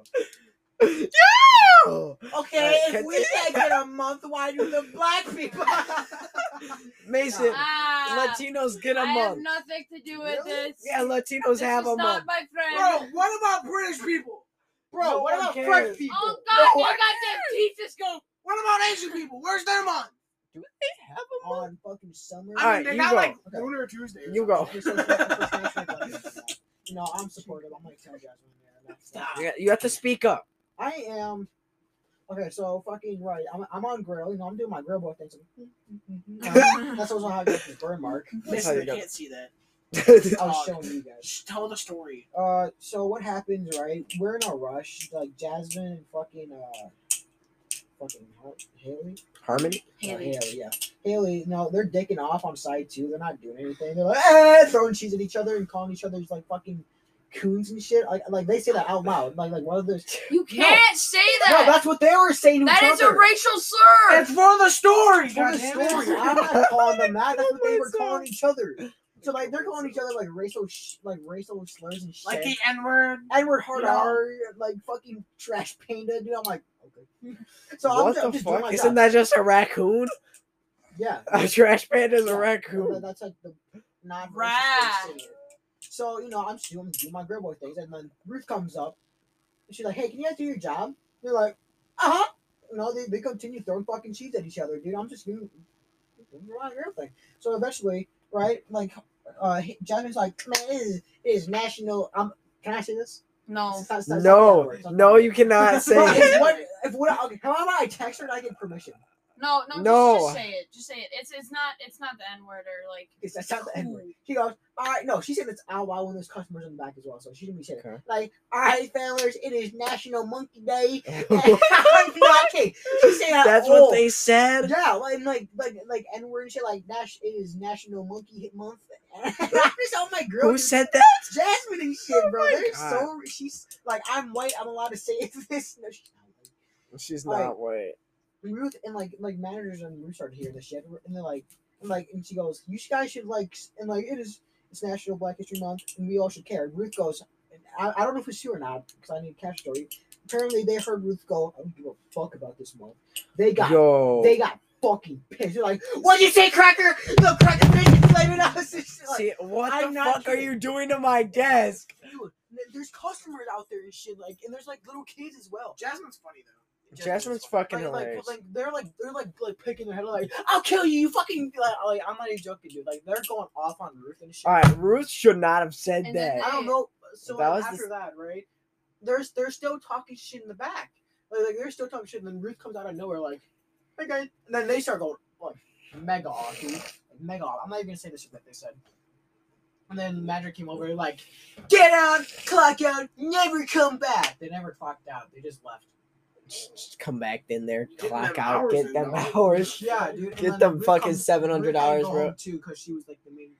Yo. Okay, Alright, if we say get a month, why do the black people? Mason, Ah, Latinos get a I have month. nothing to do with Really? this. Yeah, Latinos this have is a not month. my friend. Bro, what about British people? Bro, No what about cares. French people? Oh God, No, you I got them teeth just go. What about Asian people? Where's their month? Do they have a month? on fucking summer. I mean, Alright, they you got go. like Okay. Lunar Tuesday. You go. Okay, so it's fucking First National Black History Month. You know, I'm supportive. I'm like tell Jasmine. Yeah, that's Stop. Yeah, you have to speak up. I am. Okay, so fucking right. I'm, I'm on grill. You know, I'm doing my grill boy thing. So, that's also how I got this burn mark. That's Listen, you can't see that. I was showing you guys. Tell the story. Uh, so what happens, right? We're in a rush. Like Jasmine and fucking uh, fucking Haley. Harmony. Uh, Haley. Haley, yeah. Haley, no, they're dicking off on side two. They're not doing anything. They're like, eh, throwing cheese at each other and calling each other's like fucking raccoons and shit. Like like they say that out loud. Like like one of those. You can't say that. No, that. that's what they were saying to that each is a racial slur. It's for the story. for the goddammit. story. I'm not calling them that. That's what they were calling each other. So like they're calling each other like racial sh- like racial slurs and shit. Like the N word. Edward hard you know? R, like fucking trash panda, dude. I'm like, okay. So I'm, what I'm the just doing fuck? my Isn't job. that just a raccoon? Yeah. A trash panda is Yeah, a that- raccoon. That's like the non Right. So you know, I'm just doing, doing my girl boy things, and then Ruth comes up, and she's like, "Hey, can you guys do your job?" They're like, "Uh huh." You know, they, they continue throwing fucking cheese at each other, dude. I'm just doing doing my girl thing. So eventually, right, like, uh, Jasmine's like, "Man, it is it is national." Um, can I say this? no. It's not- it's not- it's not that No, not no, you cannot say if it. what if what? Okay, how about I text her and I get permission? No, no, No. Just, just say it. Just say it. It's it's not it's not the N word or like. It's that's not the N word. cool. She goes, all right, no, she said it's ow wow when there's customers in the back as well, so she didn't be saying it. Okay. Like, all right, fellas, it is National Monkey Day. I'm. She said That's all. what they said. Yeah, like like like like N word and shit. Like Nash, it is National Monkey Hit Month. I'm just all my girls. Who said that? Jasmine and shit, oh bro? Oh my They're God. so she's like I'm white. I'm allowed to say this. No, she's not white. She's Like- not white. Ruth and like like managers and Ruth started hearing this shit, and they're like, and like, and she goes, "You guys should like," and like, it is it's National Black History Month, and we all should care. And Ruth goes, and I, I don't know if it's true or not because I need a cash story. Apparently, they heard Ruth go, "I don't give a fuck about this month." They got Yo. they got fucking pissed. They're like, "What'd you say, Cracker? The Cracker bitch is blaming us." Like, See, what I'm the not fuck are you doing to my desk? dude, there's customers out there and shit, like, and there's like little kids as well. Jasmine's funny though. Jasmine's fucking like, like, hilarious. like they're like they're like like picking their head like I'll kill you, you fucking like, like I'm not even joking, dude. Like they're going off on Ruth and shit. All right, Ruth should not have said And then that. I don't know. So That like, was the- after that, right? There's they're still talking shit in the back. Like, like they're still talking shit, and then Ruth comes out of nowhere like, "Hey guys," and then they start going like mega off, dude. Like, mega off. I'm not even gonna say the shit that they said. And then Magic came over like, "Get out, clock out, never come back." They never clocked out. They just left. Just come back in there, Getting clock them out, hours get them though. hours. Yeah, dude. Get them Ruth fucking $700, Ruth had to go bro. Too, because she was like the main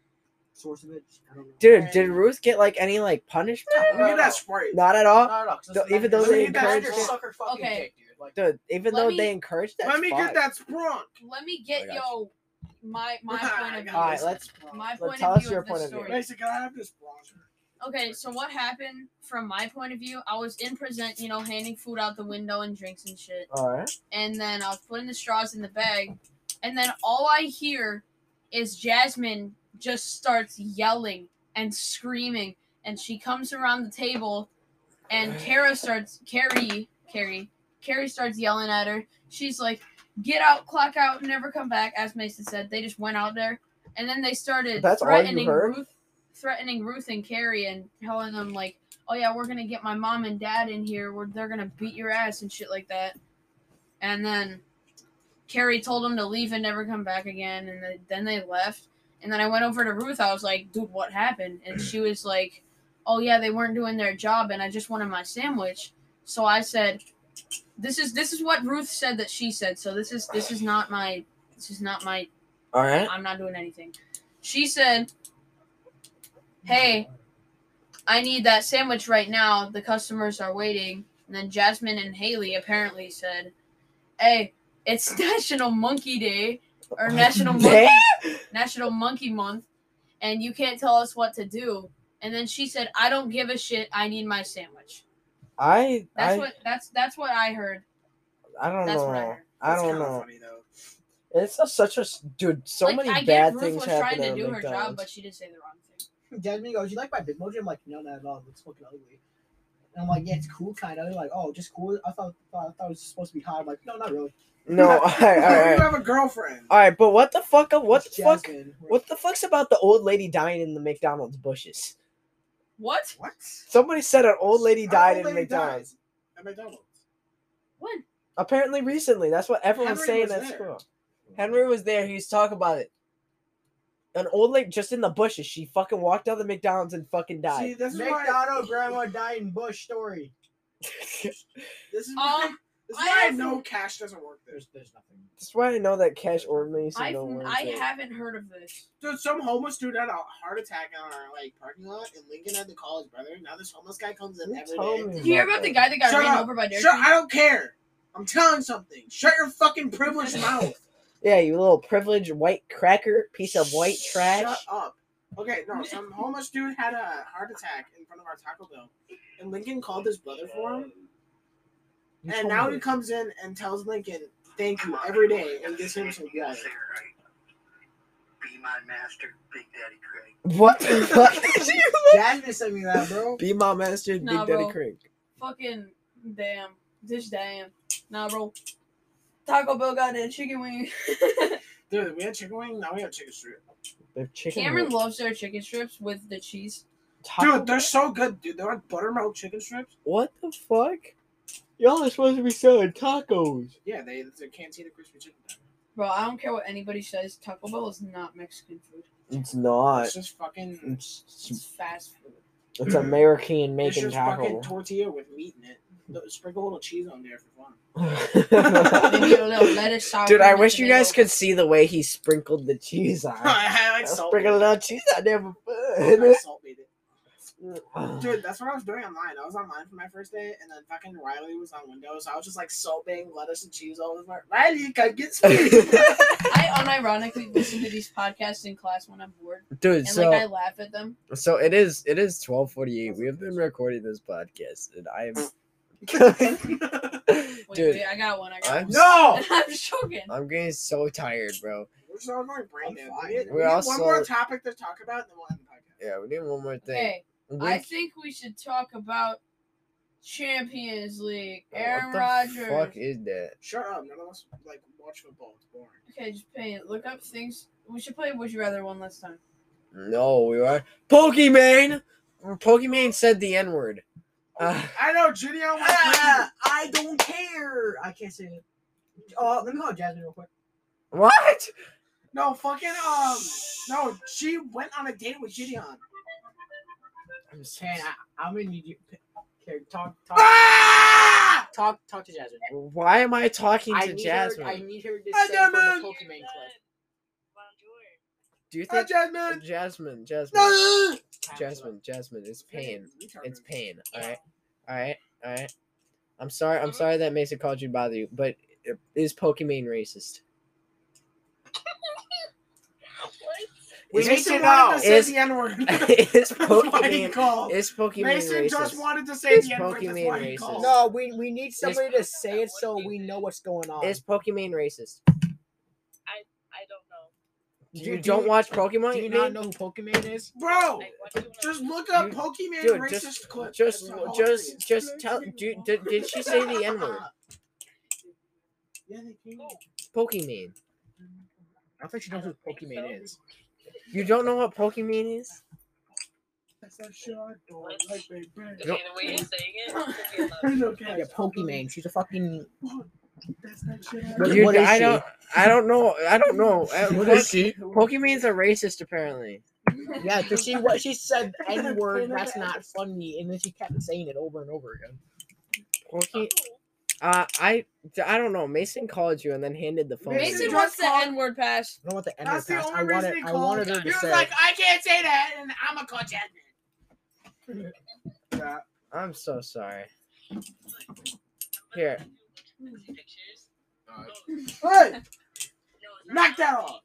source of it. I don't know. Dude, did Ruth get like any like punishment? Look at that sprite. Not at all. No, no, 'cause Though- listen, even though they encouraged it. Okay. dick, dude. Like, Dude, even Let though me- they encouraged that, Let me get that sprunk. Let me get yo my my point of view. Alright, let's- my let's point tell of us your point of view. story. Mason, can I have this sprunk? Okay, so what happened from my point of view? I was in present, you know, handing food out the window and drinks and shit. All right. And then I was putting the straws in the bag. And then all I hear is Jasmine just starts yelling and screaming. And she comes around the table and Kara starts Carrie Carrie Carrie starts yelling at her. She's like, get out, clock out, never come back, as Mason said. They just went out there. And then they started That's threatening? Ruth threatening Ruth and Carrie and telling them like, "Oh yeah, we're gonna get my mom and dad in here. Where they're gonna beat your ass and shit like that." And then Carrie told them to leave and never come back again. And then- then they left. And then I went over to Ruth. I was like, "Dude, what happened?" And she was like, "Oh yeah, they weren't doing their job, and I just wanted my sandwich." So I said, "This is this is what Ruth said that she said. So this is this is not my this is not my All right. I'm not doing anything. She said, Hey, I need that sandwich right now. The customers are waiting. And then Jasmine and Haley apparently said, Hey, it's National Monkey Day or National Monkey National Monkey Month, and you can't tell us what to do. And then she said, I don't give a shit. I need my sandwich. I That's I what that's that's what I heard. I don't That's know. what I heard. I don't kinda know. Funny, though. It's a, such a dude. So like, many I get bad Ruth things was happen trying to at do her job, but she did say the wrong thing. Jasmine goes, "You like my Bitmoji?" I'm like, "No, not at all. It's fucking ugly." And I'm like, "Yeah, it's cool, kind of." They're like, "Oh, just cool." I thought, thought I thought it was supposed to be hot. I'm like, "No, not really." no, all right, all Oh, You have a girlfriend. all right. But what the fuck? Uh, what It's the fuck? What the fuck's about the old lady dying in the McDonald's bushes? What? What? Somebody said an old lady died old in lady McDonald's. died At McDonald's. When? Apparently, recently. That's what everyone's Henry saying was at there. school. Henry was there. He was talking about it. An old lady just in the bushes. She fucking walked out of the McDonald's and fucking died. See, this is why. McDonald grandma died in Bush story. This is Um, This is I why I have- know cash doesn't work. There's there's nothing. That's why I know that Cash or Mason I've, don't I it. haven't heard of this. Dude, some homeless dude had a heart attack in our like parking lot, and Lincoln had to call his brother. Now this homeless guy comes in You every told day. me. Did you hear about the guy that got Shut ran up. over by Derek? Shut! I don't care. I'm telling something. Shut your fucking privileged mouth. Yeah, you little privileged white cracker, piece of white trash. Shut up. Okay, no, some homeless dude had a heart attack in front of our Taco Bell, and Lincoln called his brother for him. You And now me he comes in and tells Lincoln, "Thank you" every day, and gives him some Yeah, blood. say. Be my master, Big Daddy Craig. What the fuck? Jasmine sent me that, bro. Be my master, Nah, Big Daddy bro. Craig. Fucking damn. This damn. Nah, bro. Taco Bell got that chicken wing. Dude, we had chicken wing. Now we have chicken strip. They're chicken. Cameron wings. loves their chicken strips with the cheese. Taco Dude, they're so good, dude. They're like buttermilk chicken strips. What the fuck? Y'all are supposed to be selling tacos. Yeah, they it's a cantina crispy chicken. dog. Bro, I don't care what anybody says. Taco Bell is not Mexican food. It's not. It's just fucking. It's, It's fast food. it's American It's just taco. fucking tortilla with meat in it. Th- Sprinkle a little cheese on there for fun. Maybe a little lettuce, sour Dude, I wish you guys could see the way he sprinkled the cheese on. I like I salt. sprinkled a little cheese on there for I fun. salt made it. Dude, that's what I was doing online. I was online for my first day, and then fucking Riley was on Windows. So I was just like salting lettuce and cheese all over. The place. Riley, come get sweet. I unironically listen to these podcasts in class when I'm bored, Dude, and so like I laugh at them. so it is it is twelve forty eight. We have been recording this podcast, and I am. Wait, Dude, wait, I got one. I got I'm one. no, I'm joking. I'm getting so tired, bro. we're just all going brain I'm fine. We need, We we need also- one more topic to talk about, and then we'll end the podcast. Yeah, we need one more thing. Okay, We- I think we should talk about Champions League. Aaron what the Rodgers. fuck is that? Shut up. None of us like watch football. It's boring. Okay, just pay it. Look up things. We should play Would You Rather one last time. No, we are Pokemon. Pokemon said the N word. Uh, I know, Gideon. was Ah, I don't care. I can't say it. Oh, let me call Jasmine real quick. what? No, fucking um, no. She went on a date with Gideon. I'm so- Can I, I'm gonna need you. Okay, talk, talk, Ah! talk, talk to Jasmine. Why am I talking I to need Jasmine? her. I need her to Hi, say for the Jasmine. Pokemon clip. Do you Hi, think Jasmine. Jasmine, Jasmine, No. Jasmine, Jasmine? It's pain. It's pain. All right, all right, all right. I'm sorry. I'm sorry that Mason called you bother you, but is Pokemon racist? Is, Mason Mason, wanted to say Is- the N word. is That's why he Pokemon called. is Pokemon Mason racist? just wanted to say Is the N word. That's Pokemon why he racist? called. No, we we need somebody to say it so we know what's going on. Is Pokemon racist? I don't know. You, Do you- do don't you- watch Pokemon? Do you man? not know who Pokemon is? Bro, Like, what do you just look up You- Pokemon Dude, racist just, clip. just, That's just, just tell. Do, did, did she say the N word? Yeah, they came. Pokemon. I think she knows who Pokemon is. You don't know what Pokemon is? That's that shit I don't like, baby. Okay, the way you're saying it, could be a lot. okay. Yeah, Pokemon. She's a fucking. That's that shit I You- what is I she? don't. I don't know. I don't know. Uh, What Pok- is she? Pokemon's a racist, apparently. Yeah, because she what she said N word. That's not funny, and then she kept saying it over and over again. Poke. Uh, I, I don't know. Mason called you and then handed the phone. to Mason you. wants the called- N word pass. I don't want the N word That's the pass. only I reason wanted. he I called. wanted her He to was say. like, I can't say that, and I'm a coach admin. I'm so sorry. Here. Pictures. Hey, knock that off.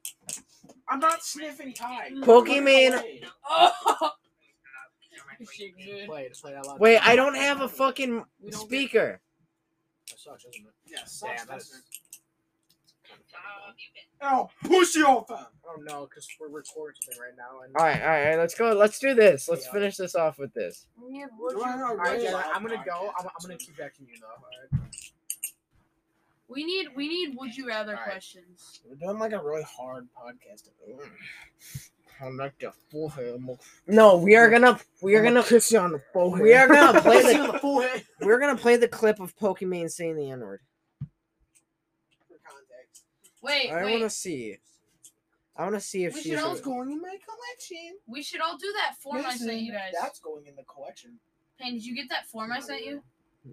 I'm not sniffing Tide. Pokemon- Oh. Play it. Play it out loud. Wait, I don't have a fucking We don't get- speaker. That sucks, doesn't it? Yeah, sucks, Damn, that doesn't is- Um, you Oh, pussy off them. Oh no, because we're recording something right now. And All right, all right, all right. Let's go. Let's do this. Let's finish this off with this. All All right, I'm gonna go. I'm, I'm gonna keep back to you though. All right. We need we need would you rather Alright. questions. We're doing like a really hard podcast. I'm like the forehead. No, we are gonna we are gonna kiss you on the forehead. we are gonna play Kiss you on the the forehead. we're gonna play the clip of Pokemon saying the N word. Wait, I wait. want to see. I want to see if We she's. should all going in my collection. We should all do that form I sent you guys. That's going in the collection. Hey, did you get that form I sent you?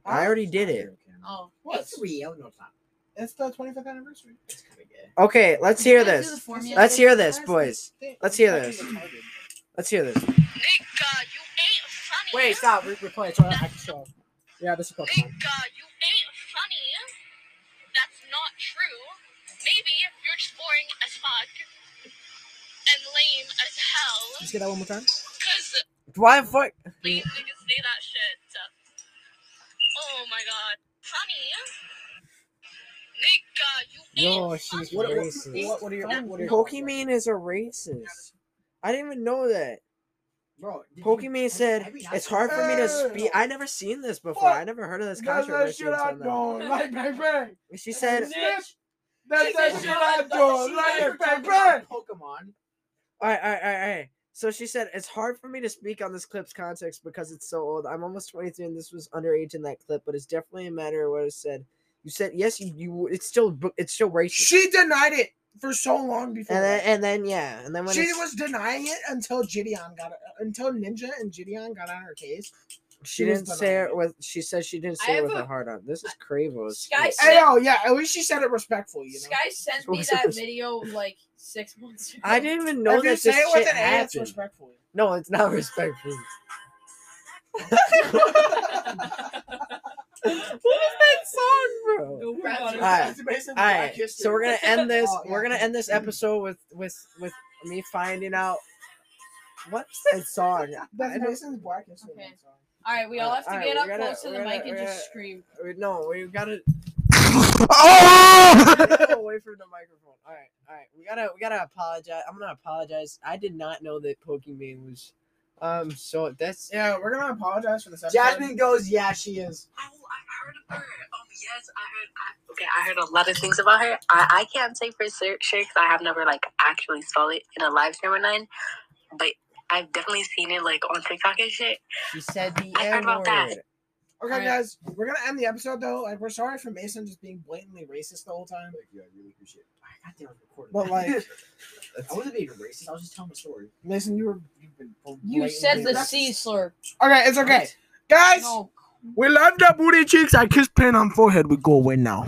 I already did it. Oh. What? It's real. No, it's not. It's the 25th anniversary. It's kind of gay. Okay, let's hear Can I do this. Let's hear this, boys. Let's hear this. Let's hear this. Nigga, you ain't funny. Wait, stop. Re- replay it so I I can show. Yeah, this is Pokemon. Nigga, you ain't funny. That's not true. Maybe you're just boring as fuck and lame as hell. Let's get that one more time. Cause Why fuck? lame niggas say that shit. Oh my god. Funny. Nigga, you Yo, she's. What, what, racist. what, what are your what are your Pokemon is a racist. I didn't even know that. Bro, did you- Pokemon have- said have you it's hard for me to speak. I never seen this before. I never heard of this That's that controversy. shit I until now. don't like, bang bang. She said, That's She that said shit I don't like, bang bang. Pokemon. "All right, all right, all right, all right." So she said it's hard for me to speak on this clip's context because it's so old. I'm almost 23 and this was underage in that clip, but it's definitely a matter of what it said. You said yes, you, you it's still it's still racist. She denied it for so long before. and then and then yeah, and then when she it's- was denying it until Gideon got until Ninja and Gideon got on her case. she she didn't say it with she said she didn't say it with a- her heart on. This is Cravos. Sky It's- said- Hey, oh yeah, at least she said it respectfully. You know. Sky sent me that video like six months ago. I didn't even know if you that say this it with shit an A, it's happened. respectfully. No, it's not respectful. what was that song, bro? No, Alright. Alright, so we're gonna end this. Oh, yeah. We're gonna end this episode with with with me finding out what's that song. That's Mason's Black History Okay. song. All right, we all have to Alright, get we up gotta- close to the we mic gotta- and just gotta- scream. we- No, we gotta Oh! away from the microphone. All right, all right. We gotta we gotta apologize. I'm gonna apologize. I did not know that Pokemon was. Um. So that's yeah, we're gonna apologize for this episode. Jasmine goes, yeah, she is. Oh, I've heard of her. Oh, yes, I heard. I, okay, I heard a lot of things about her. I, I can't say for sur- sure because I have never like actually saw it in a live stream or none, but I've definitely seen it like on TikTok and shit. she said the I heard about that. Word. Okay, Alright. guys, we're gonna end the episode though. Like, we're sorry for Mason just being blatantly racist the whole time. Thank you, I really appreciate it. I got there recording. But like, I wasn't being racist. I was just telling a story. Mason, you were you've been You said the racist. C slur. Okay, it's okay, guys. No. We love the booty cheeks. I kiss pain on forehead. We go away now.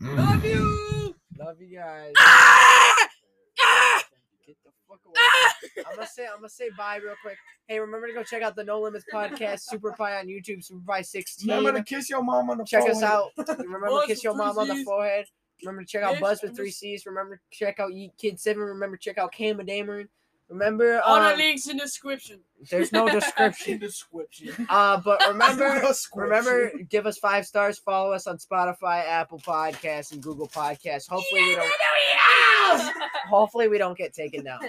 Love you. Love you guys. Ah! Ah! Get the fuck away. Ah! I'm gonna say I'm gonna say bye real quick. Hey, remember to go check out the No Limits podcast, Super Pie on YouTube, Super Pie 16. Remember to kiss your mom on the check us forehead. out. Remember to kiss your three mom on the forehead. Remember to check out Buzz with three C's. Remember to check out Yeet Kid Seven. Remember to check out Cam and Dameron. Remember, All the um, links in the description. there's no description. description. Uh, but remember, Description. remember, give us five stars. Follow us on Spotify, Apple Podcasts, and Google Podcasts. Hopefully we don't. Hopefully we don't get taken down.